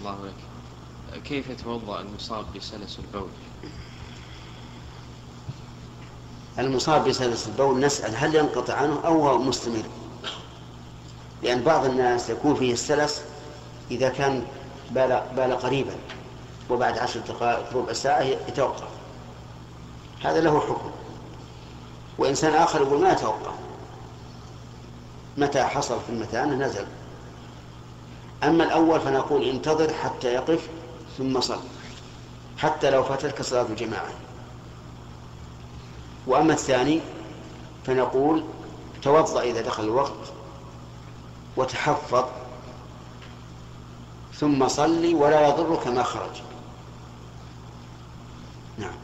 الله لك. كيف يتوضأ المصاب بسلس البول؟ المصاب بسلس البول نسأل هل ينقطع عنه أو هو مستمر؟ لأن بعض الناس يكون فيه السلس إذا كان بال, بال قريبا وبعد عشر دقائق ربع ساعة يتوقف هذا له حكم. وإنسان آخر يقول ما يتوقف متى حصل في المثانة نزل. أما الأول فنقول انتظر حتى يقف ثم صل حتى لو فاتتك صلاة الجماعة. وأما الثاني فنقول توضأ إذا دخل الوقت وتحفظ ثم صلي ولا يضرك ما خرج. نعم.